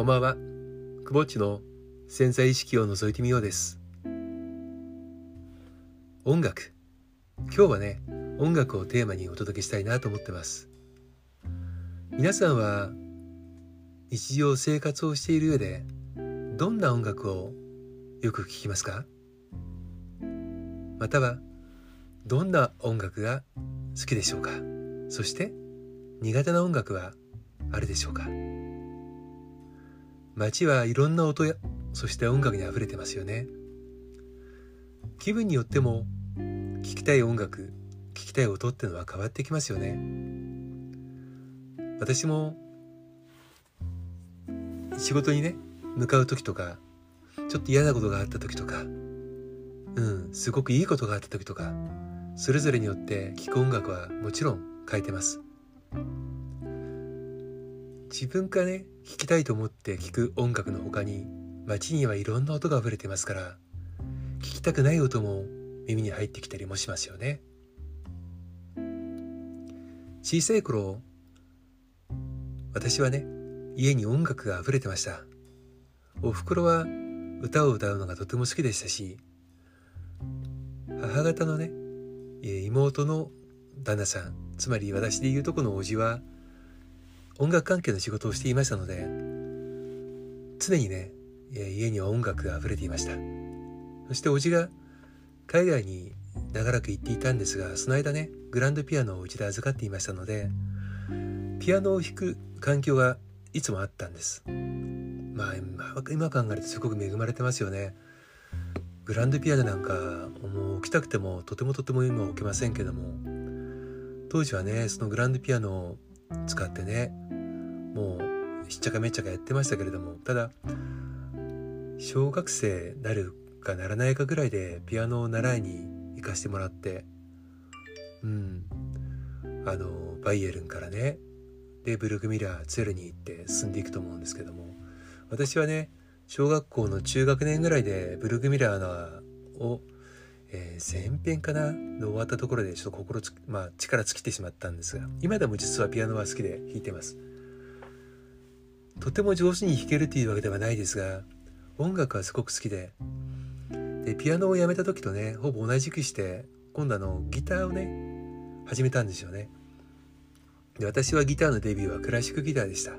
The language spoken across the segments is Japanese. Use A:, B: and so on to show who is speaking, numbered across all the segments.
A: こんばんは。くぼっちの潜在意識を覗いてみようです。音楽。今日はね、音楽をテーマにお届けしたいなと思ってます。皆さんは日常生活をしている上でどんな音楽をよく聴きますか？またはどんな音楽が好きでしょうか？そして苦手な音楽はあるでしょうか？街はいろんな音やそして音楽にあふれてますよね。気分によっても聴きたい音楽聴きたい音ってのは変わってきますよね。私も仕事にね向かう時とかちょっと嫌なことがあった時とかうんすごくいいことがあった時とかそれぞれによって聴く音楽はもちろん変えてます。自分がね聴きたいと思って聴く音楽の他に街にはいろんな音が溢れてますから聴きたくない音も耳に入ってきたりもしますよね。小さい頃私はね家に音楽が溢れてました。おふくろは歌を歌うのがとても好きでしたし母方のね妹の旦那さんつまり私でいうとこの叔父は音楽関係の仕事をしていましたので常にね家には音楽が溢れていました。そして叔父が海外に長らく行っていたんですがその間ねグランドピアノをうちで預かっていましたのでピアノを弾く環境がいつもあったんです。まあ今考えるとすごく恵まれてますよね。グランドピアノなんかもう置きたくてもとてもとても今置けませんけども当時はねそのグランドピアノを使ってねもうしっちゃかめっちゃかやってましたけれどもただ小学生なるかならないかぐらいでピアノを習いに行かしてもらってうんあのバイエルンからねでブルグミラーツェルに行って進んでいくと思うんですけども私はね小学校の中学年ぐらいでブルグミラーを、えー、前編かなで終わったところでちょっと心つ、まあ、力尽きてしまったんですが今でも実はピアノは好きで弾いてます。とても上手に弾けるというわけではないですが音楽はすごく好きで。でピアノをやめた時とねほぼ同じくして今度あのギターをね始めたんですよね。で私はギターのデビューはクラシックギターでした。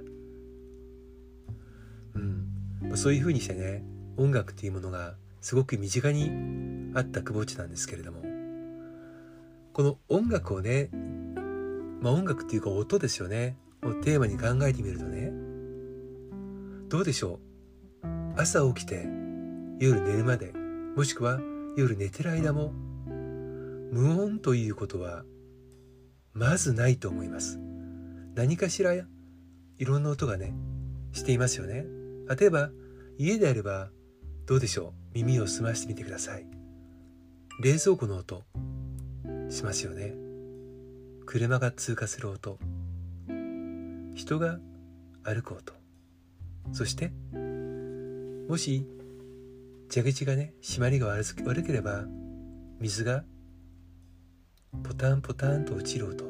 A: うん。そういう風にしてね音楽っていうものがすごく身近にあった久保地なんですけれども。この音楽をねまあ音楽っていうか音ですよね。をテーマに考えてみるとねどうでしょう？朝起きて夜寝るまでもしくは夜寝てる間も無音ということはまずないと思います。何かしらいろんな音がねしていますよね。例えば家であればどうでしょう？耳を澄ましてみてください。冷蔵庫の音しますよね。車が通過する音人が歩く音。そしてもし蛇口がね締まりが悪悪ければ水がポタンポタンと落ちる音。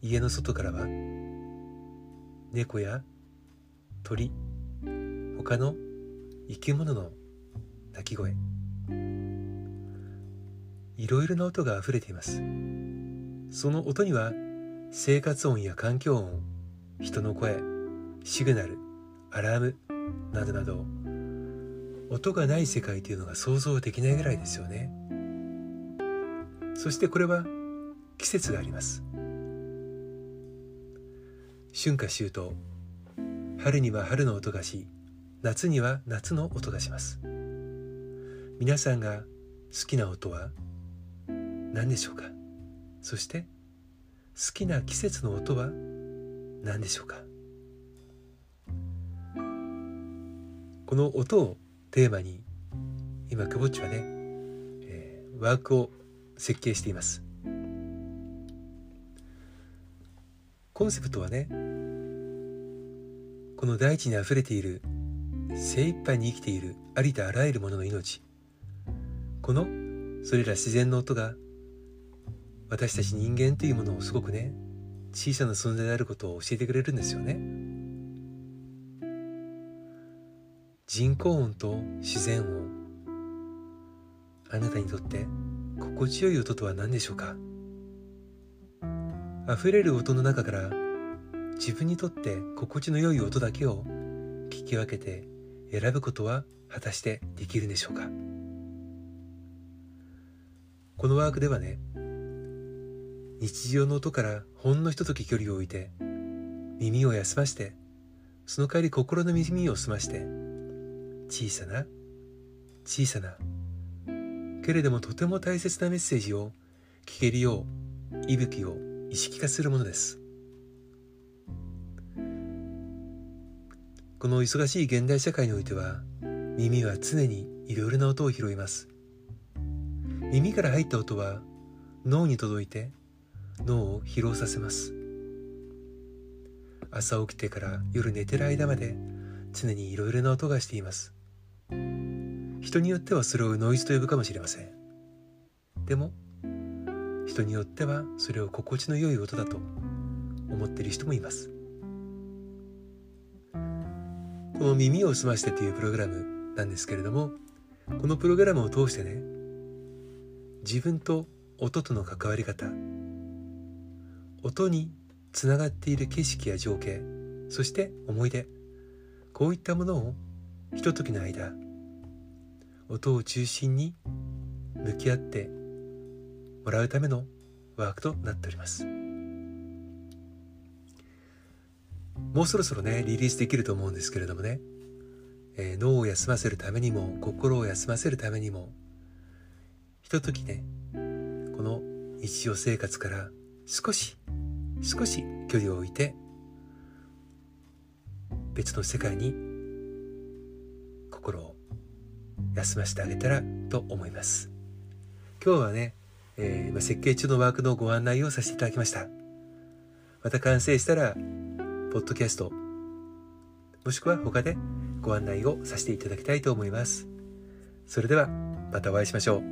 A: 家の外からは猫や鳥他の生き物の鳴き声。いろいろな音があふれています。その音には生活音や環境音人の声シグナルアラームなどなど。音がない世界というのが想像できないぐらいですよね。そしてこれは季節があります。春夏秋冬春には春の音がし夏には夏の音がします。皆さんが好きな音は何でしょうか？そして好きな季節の音は何でしょうか？この音をテーマに今くぼっちはね、えー、ワークを設計しています。コンセプトはねこの大地にあふれている精一杯に生きているありとあらゆるものの命。このそれら自然の音が私たち人間というものをすごくね小さな存在であることを教えてくれるんですよね。人工音と自然音。あなたにとって心地よい音とは何でしょうか？溢れる音の中から自分にとって心地の良い音だけを聞き分けて選ぶことは果たしてできるでしょうか？このワークではね日常の音からほんのひととき距離を置いて耳を休ましてその代わり心の耳を澄まして小さな小さなけれどもとても大切なメッセージを聞けるよう息吹を意識化するものです。この忙しい現代社会においては耳は常にいろいろな音を拾います。耳から入った音は脳に届いて脳を疲労させます。朝起きてから夜寝てる間まで常にいろいろな音がしています。人によってはそれをノイズと呼ぶかもしれません。でも人によってはそれを心地の良い音だと思っている人もいます。この耳を澄ましてというプログラムなんですけれどもこのプログラムを通してね自分と音との関わり方音につながっている景色や情景そして思い出こういったものをひとときの間音を中心に向き合ってもらうためのワークとなっております。もうそろそろねリリースできると思うんですけれどもね、えー、脳を休ませるためにも心を休ませるためにもひとときねこの日常生活から少し少し距離を置いて別の世界に心を休ませてあげたらと思います。今日はね、えー、設計中のワークのご案内をさせていただきました。また完成したらポッドキャストもしくは他でご案内をさせていただきたいと思います。それではまたお会いしましょう。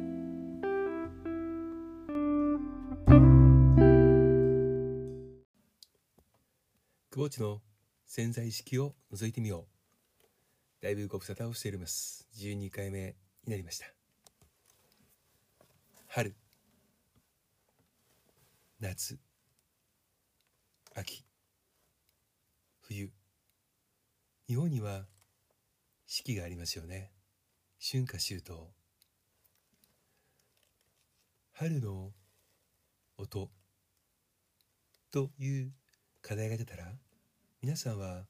A: 久保地の潜在意識を覗いてみよう。だいぶご無沙汰をしております。12回目になりました。春。夏。秋。冬。日本には四季がありますよね。春夏秋冬。春の音。という課題が出たら皆さんは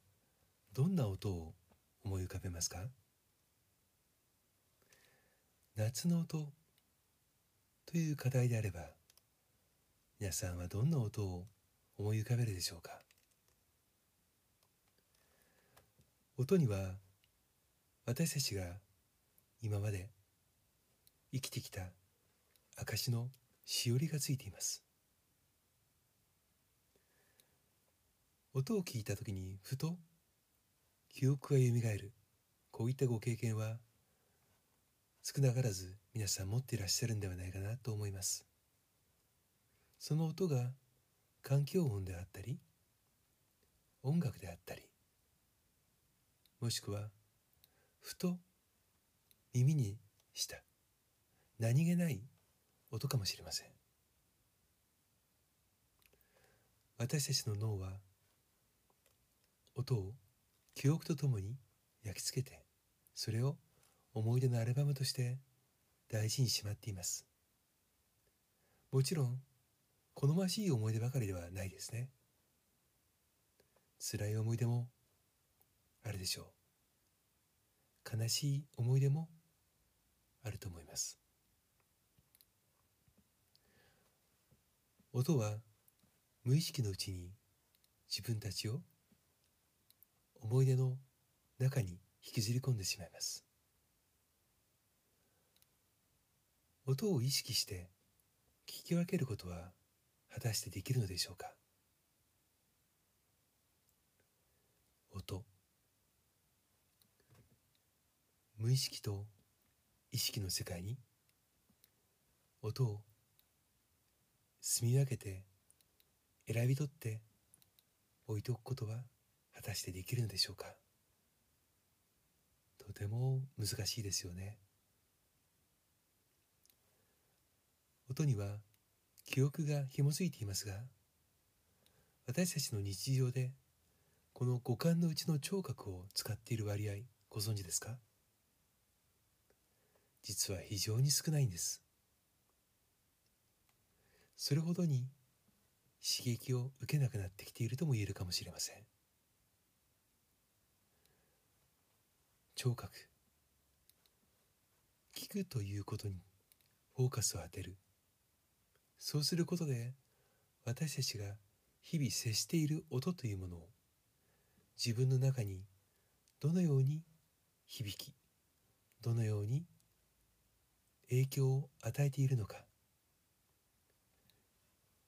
A: どんな音を思い浮かべますか？夏の音という課題であれば皆さんはどんな音を思い浮かべるでしょうか？音には私たちが今まで生きてきた証のしおりがついています。音を聞いた時にふと記憶がよみがえる。こういったご経験は少なからず皆さん持っていらっしゃるんではないかなと思います。その音が環境音であったり音楽であったりもしくはふと耳にした何気ない音かもしれません。私たちの脳は音を記憶とともに焼き付けてそれを思い出のアルバムとして大事にしまっています。もちろん好ましい思い出ばかりではないですね。辛い思い出もあるでしょう。悲しい思い出もあると思います。音は無意識のうちに自分たちを思い出の中に引きずり込んでしまいます。音を意識して聞き分けることは果たしてできるのでしょうか？音。無意識と意識の世界に音を住み分けて選び取って置いておくことはたしてできるのでしょうか？とても難しいですよね。音には記憶が紐づいていますが私たちの日常でこの五感のうちの聴覚を使っている割合ご存知ですか？実は非常に少ないんです。それほどに刺激を受けなくなってきているとも言えるかもしれません。聴覚。聞くということにフォーカスを当てる。そうすることで私たちが日々接している音というものを自分の中にどのように響きどのように影響を与えているのか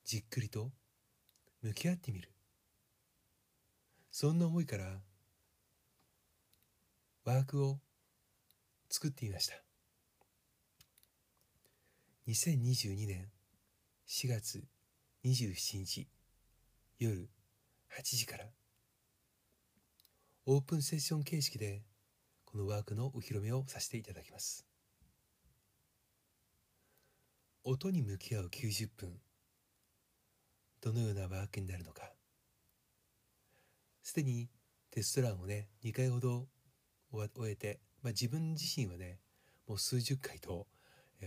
A: じっくりと向き合ってみる。そんな思いからワークを作ってみました。2022年4月27日夜8時から。オープンセッション形式でこのワークのお披露目をさせていただきます。音に向き合う90分。どのようなワークになるのか。すでにテストランをね2回ほど終えて、まあ、自分自身はねもう数十回と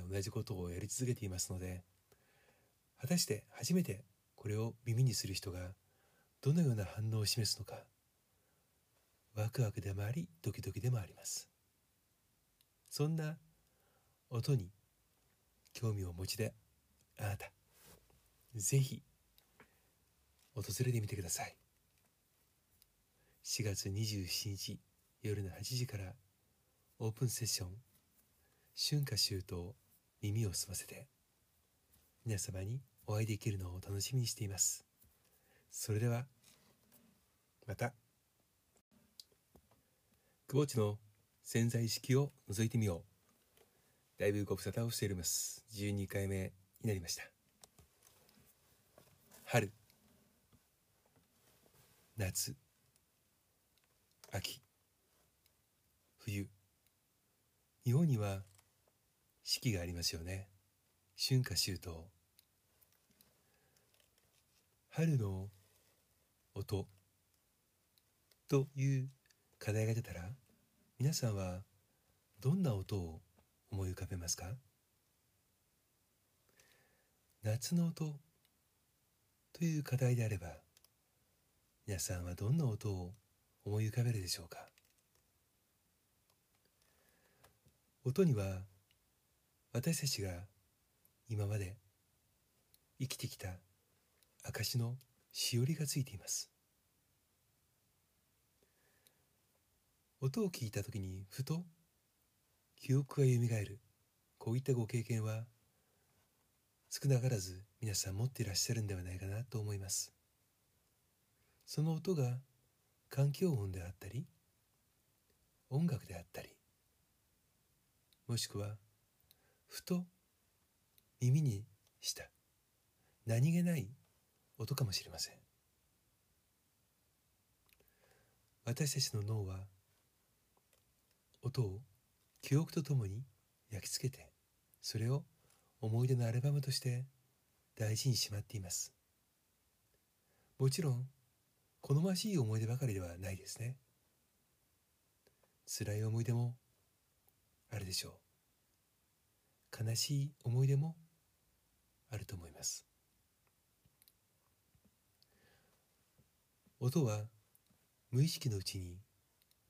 A: 同じことをやり続けていますので果たして初めてこれを耳にする人がどのような反応を示すのかワクワクでもありドキドキでもあります。そんな音に興味をお持ちであなたぜひ訪れてみてください。4月27日夜の8時からオープンセッション。春夏秋冬耳を澄ませて。皆様にお会いできるのを楽しみにしています。それではまた。久保地の潜在意識を覗いてみよう。だいぶご無沙汰をしております。12回目になりました。春。夏。秋。冬。日本には四季がありますよね。春夏秋冬。春の音。という課題が出たら皆さんはどんな音を思い浮かべますか？夏の音。という課題であれば皆さんはどんな音を思い浮かべるでしょうか？音には私たちが今まで生きてきた証のしおりがついています。音を聞いた時にふと記憶がよみがえる。こういったご経験は少なからず皆さん持っていらっしゃるんではないかなと思います。その音が環境音であったり音楽であったりもしくはふと耳にした。何気ない音かもしれません。私たちの脳は音を記憶とともに焼き付けてそれを思い出のアルバムとして大事にしまっています。もちろん好ましい思い出ばかりではないですね。辛い思い出もあるでしょう。悲しい思い出もあると思います。音は無意識のうちに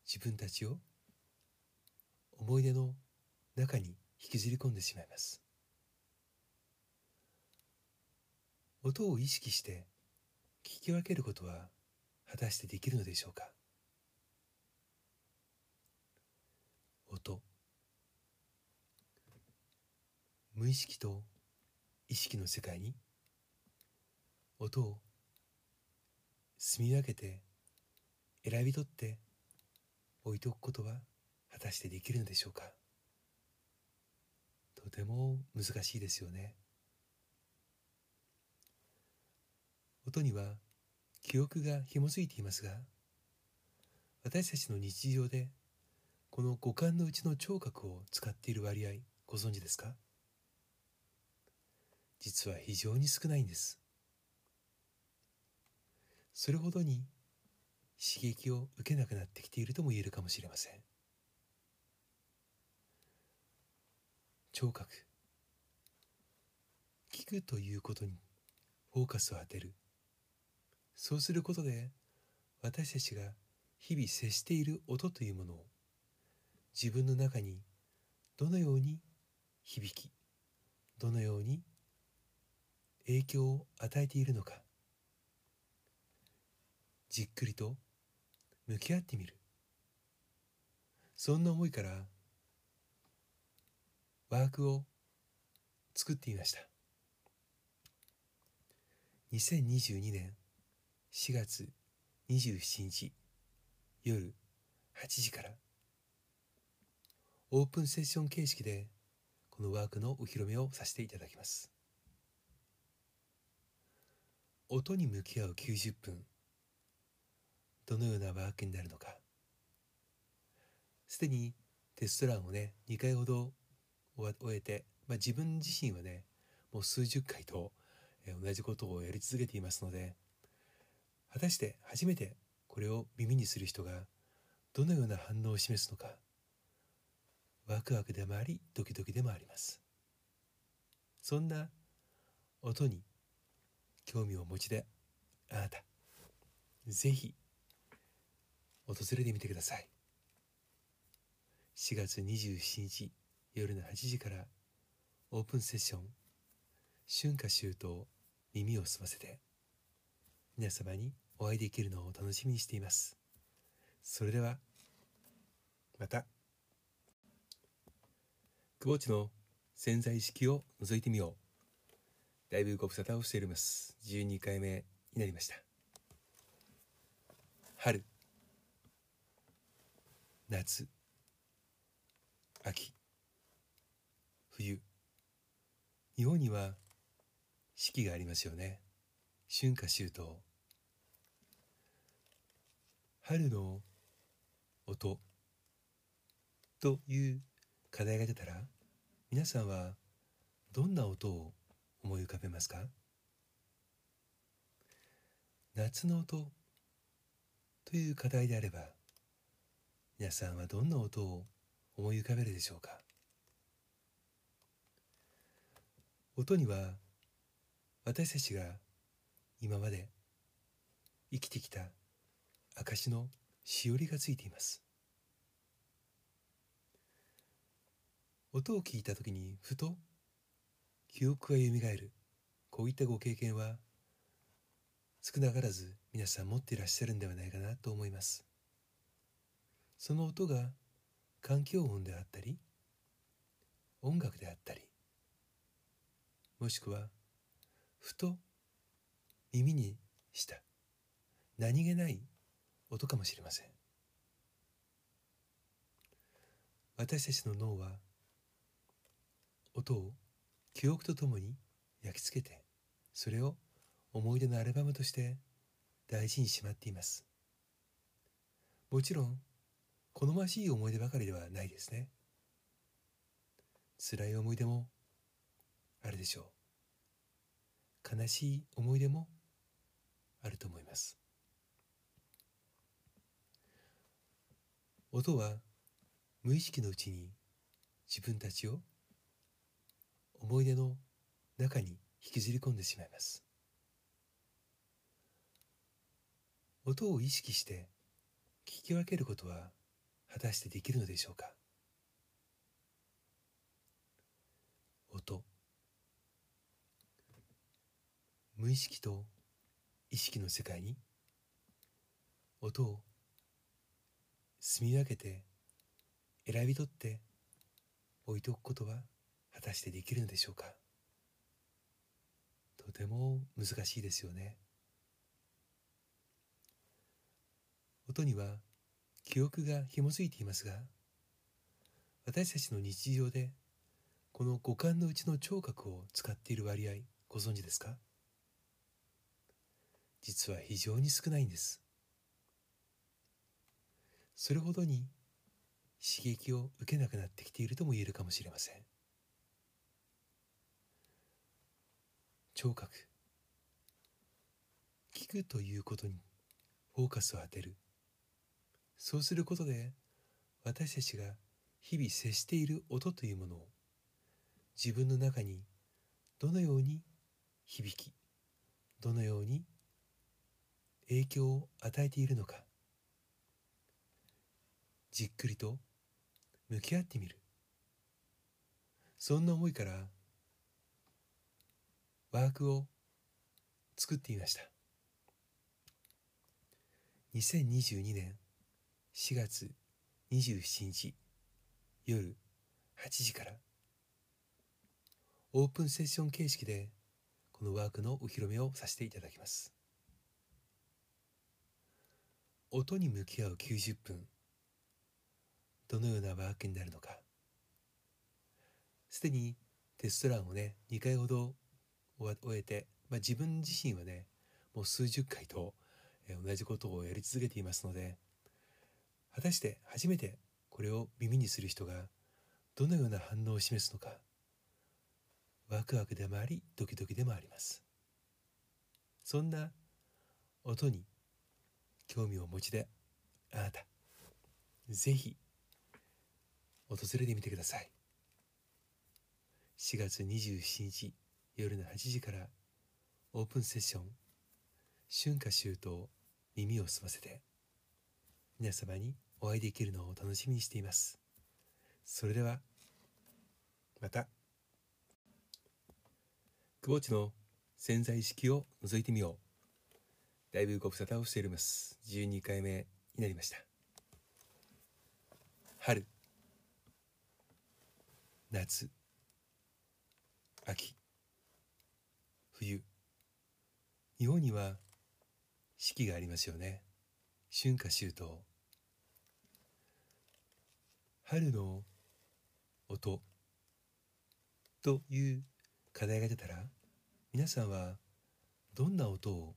A: 自分たちを思い出の中に引きずり込んでしまいます。音を意識して聞き分けることは果たしてできるのでしょうか？音。無意識と意識の世界に音を住み分けて選び取って置いておくことは果たしてできるのでしょうか？とても難しいですよね。音には記憶が紐づいていますが私たちの日常でこの五感のうちの聴覚を使っている割合ご存知ですか？実は非常に少ないんです。それほどに刺激を受けなくなってきているとも言えるかもしれません。聴覚。聞くということにフォーカスを当てる。そうすることで私たちが日々接している音というものを自分の中にどのように響きどのように影響を与えているのか。じっくりと向き合ってみる。そんな思いからワークを作っていました。2022年4月27日夜8時から。オープンセッション形式でこのワークのお披露目をさせていただきます。音に向き合う90分。どのようなワークになるのか。すでにテストランをね2回ほど終えて、まあ、自分自身はねもう数十回と同じことをやり続けていますので果たして初めてこれを耳にする人がどのような反応を示すのか。ワクワクでもありドキドキでもあります。そんな音に興味をお持ちであなたぜひ訪れてみてください。4月27日夜の8時からオープンセッション春夏秋冬耳を澄ませて皆様にお会いできるのを楽しみにしています。それではまた。久保地の潜在意識を覗いてみよう。だいぶご無沙汰をしております。12回目になりました。春夏秋冬。日本には四季がありますよね。春夏秋冬。春の音という課題が出たら皆さんはどんな音を思い浮かべますか？夏の音という課題であれば皆さんはどんな音を思い浮かべるでしょうか？音には私たちが今まで生きてきた証のしおりがついています。音を聞いた時にふと記憶がよみがえる。こういったご経験は少なからず皆さん持っていらっしゃるんではないかなと思います。その音が環境音であったり音楽であったりもしくはふと耳にした何気ない音かもしれません。私たちの脳は音を記憶とともに焼き付けてそれを思い出のアルバムとして大事にしまっています。もちろん好ましい思い出ばかりではないですね。辛い思い出もあるでしょう。悲しい思い出もあると思います。音は無意識のうちに自分たちを思い出の中に引きずり込んでしまいます。音を意識して聞き分けることは果たしてできるのでしょうか？音。無意識と意識の世界に。音を住み分けて選び取って置いておくことは果たしてできるのでしょうか？とても難しいですよね。音には記憶が紐づいていますが私たちの日常でこの五感のうちの聴覚を使っている割合ご存知ですか？実は非常に少ないんです。それほどに刺激を受けなくなってきているとも言えるかもしれません。聴覚。聞くということにフォーカスを当てる。そうすることで私たちが日々接している音というものを自分の中にどのように響きどのように影響を与えているのかじっくりと向き合ってみる。そんな思いからワークを作っていました。2022年4月27日夜8時からオープンセッション形式でこのワークのお披露目をさせていただきます。音に向き合う90分どのようなワークになるのか。すでにテストラをね2回ほど終えて、まあ、自分自身はねもう数十回と同じことをやり続けていますので果たして初めてこれを耳にする人がどのような反応を示すのかワクワクでもありドキドキでもあります。そんな音に興味をお持ちであなたぜひ訪れてみてください。4月27日夜の8時からオープンセッション。春夏秋冬耳を澄ませて。皆様にお会いできるのを楽しみにしています。それではまた。久保地の潜在意識を覗いてみよう。だいぶご無沙汰をしております。12回目になりました。春。夏。秋。冬。日本には四季がありますよね。春夏秋冬。春の音。という課題が出たら皆さんはどんな音を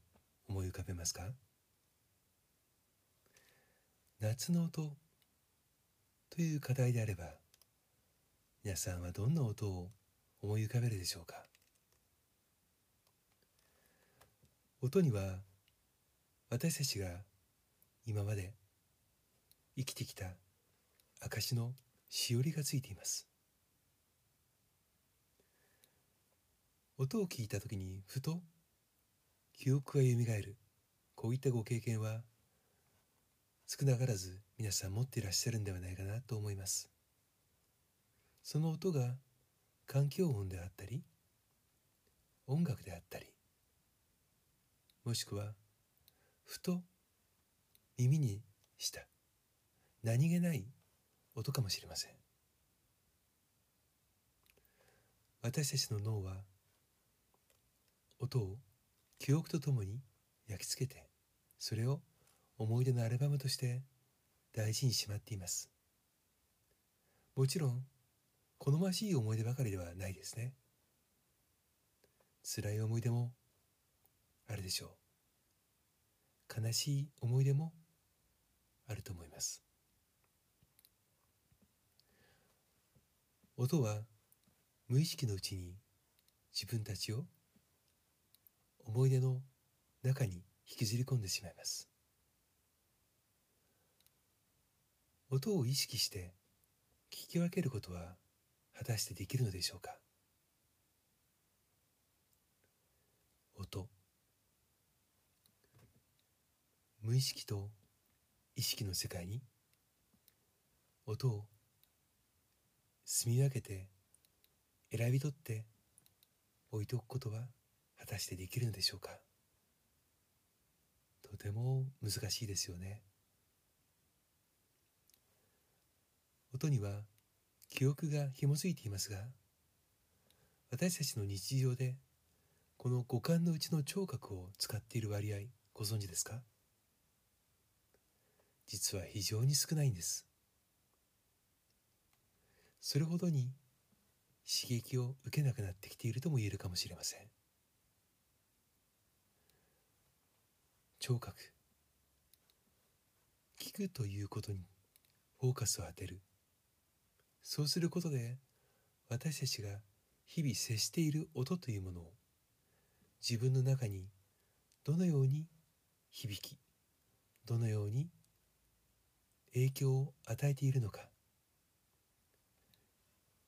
A: 思い浮かべますか？夏の音。という課題であれば皆さんはどんな音を思い浮かべるでしょうか？音には私たちが今まで生きてきた証のしおりがついています。音を聞いた時にふと記憶がよみがえるこういったご経験は少なからず皆さん持っていらっしゃるんではないかなと思います。その音が環境音であったり音楽であったりもしくはふと耳にした。何気ない音かもしれません。私たちの脳は音を記憶とともに焼き付けてそれを思い出のアルバムとして大事にしまっています。もちろん好ましい思い出ばかりではないですね。辛い思い出もあるでしょう。悲しい思い出もあると思います。音は無意識のうちに自分たちを思い出の中に引きずり込んでしまいます。音を意識して聞き分けることは果たしてできるのでしょうか。音無意識と意識の世界に音を住み分けて選び取って置いておくことは果たしてできるのでしょうか？とても難しいですよね。音には記憶が紐づいていますが私たちの日常でこの五感のうちの聴覚を使っている割合ご存知ですか？実は非常に少ないんです。それほどに刺激を受けなくなってきているとも言えるかもしれません。聴覚。聞くということにフォーカスを当てる。そうすることで私たちが日々接している音というものを自分の中にどのように響きどのように影響を与えているのか。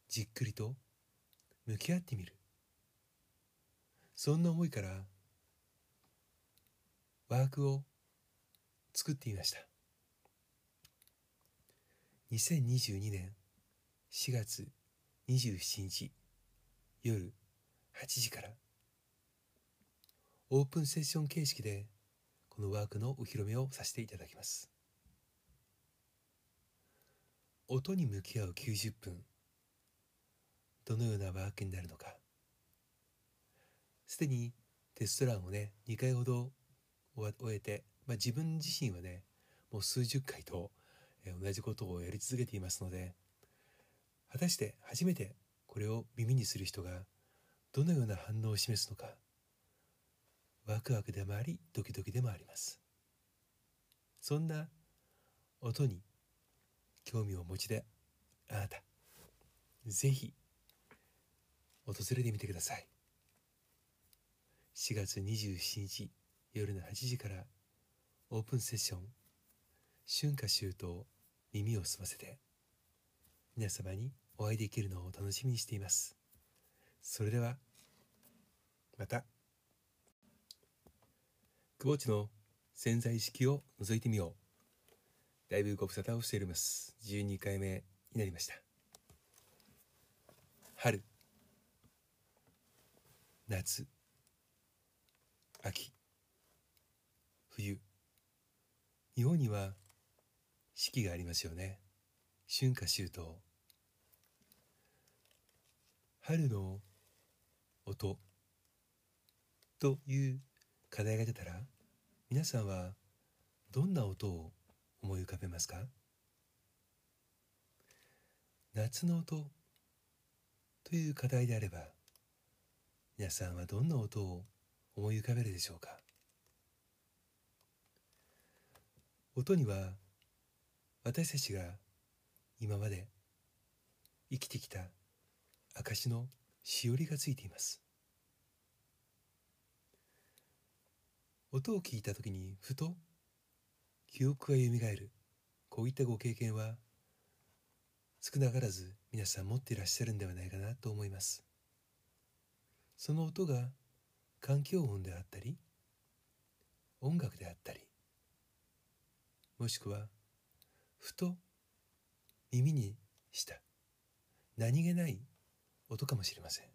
A: じっくりと向き合ってみる。そんな思いからワークを作ってみました。2022年4月27日夜8時からオープンセッション形式でこのワークのお披露目をさせていただきます。音に向き合う90分。どのようなワークになるのか。すでにテストランをね2回ほど終えて、まあ、自分自身はねもう数十回と同じことをやり続けていますので果たして初めてこれを耳にする人がどのような反応を示すのかワクワクでもありドキドキでもあります。そんな音に興味をお持ちであなたぜひ訪れてみてください。4月27日夜の8時からオープンセッション春夏秋冬耳を澄ませて皆様にお会いできるのを楽しみにしています。それではまた。久保地の潜在意識を覗いてみよう。だいぶご無沙汰をしております。12回目になりました。春。夏。秋。冬。日本には四季がありますよね。春夏秋冬。春の音。という課題が出たら皆さんはどんな音を思い浮かべますか？夏の音という課題であれば皆さんはどんな音を思い浮かべるでしょうか？音には私たちが今まで生きてきた証のしおりがついています。音を聞いた時にふと記憶がよみがえる。こういったご経験は少なからず皆さん持っていらっしゃるんではないかなと思います。その音が環境音であったり音楽であったりもしくはふと耳にした何気ない音かもしれません。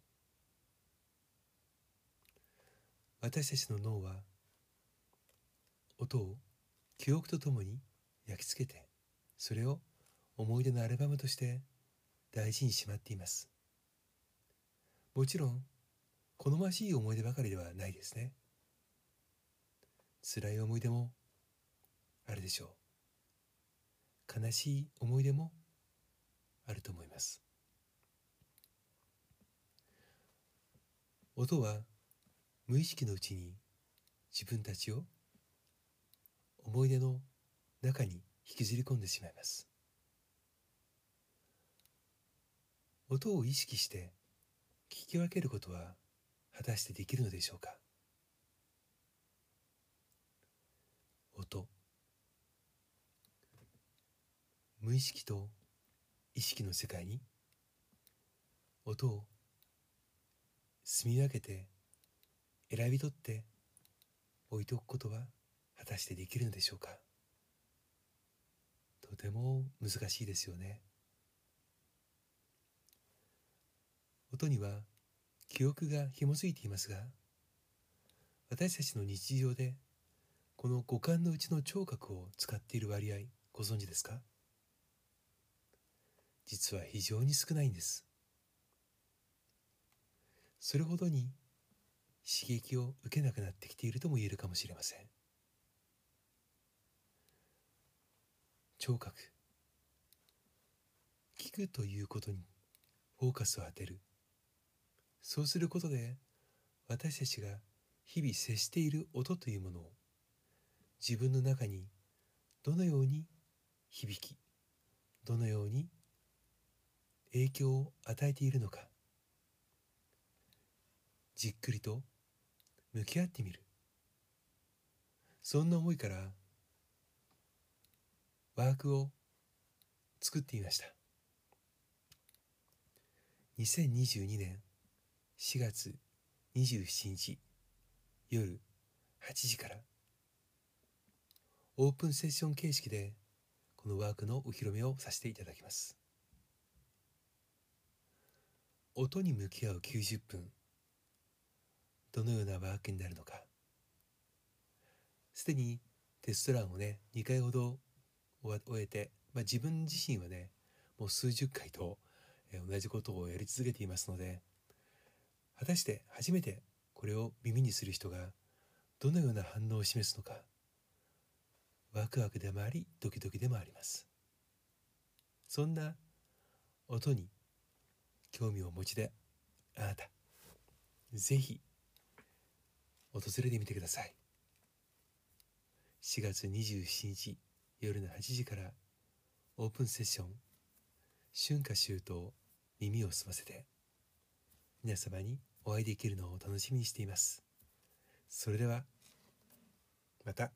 A: 私たちの脳は音を記憶とともに焼き付けてそれを思い出のアルバムとして大事にしまっています。もちろん好ましい思い出ばかりではないですね。辛い思い出もあるでしょう。悲しい思い出もあると思います。音は無意識のうちに自分たちを思い出の中に引きずり込んでしまいます。音を意識して聞き分けることは果たしてできるのでしょうか？音。無意識と意識の世界に。音を住み分けて選び取って置いておくことは果たしてできるのでしょうか？とても難しいですよね。音には記憶が紐づいていますが私たちの日常でこの五感のうちの聴覚を使っている割合ご存知ですか？実は非常に少ないんです。それほどに刺激を受けなくなってきているとも言えるかもしれません。聴覚。聞くということにフォーカスを当てる。そうすることで私たちが日々接している音というものを自分の中にどのように響きどのように影響を与えているのかじっくりと向き合ってみる。そんな思いからワークを作っていました。2022年4月27日夜8時からオープンセッション形式でこのワークのお披露目をさせていただきます。音に向き合う90分どのようなワークになるのか。すでにテストランをね2回ほど終えて、まあ、自分自身はねもう数十回と同じことをやり続けていますので果たして初めてこれを耳にする人がどのような反応を示すのかワクワクでもありドキドキでもあります。そんな音に興味をお持ちであなたぜひ訪れてみてください。4月27日夜の8時からオープンセッション。春夏秋冬耳を澄ませて。皆様にお会いできるのを楽しみにしています。それではまた。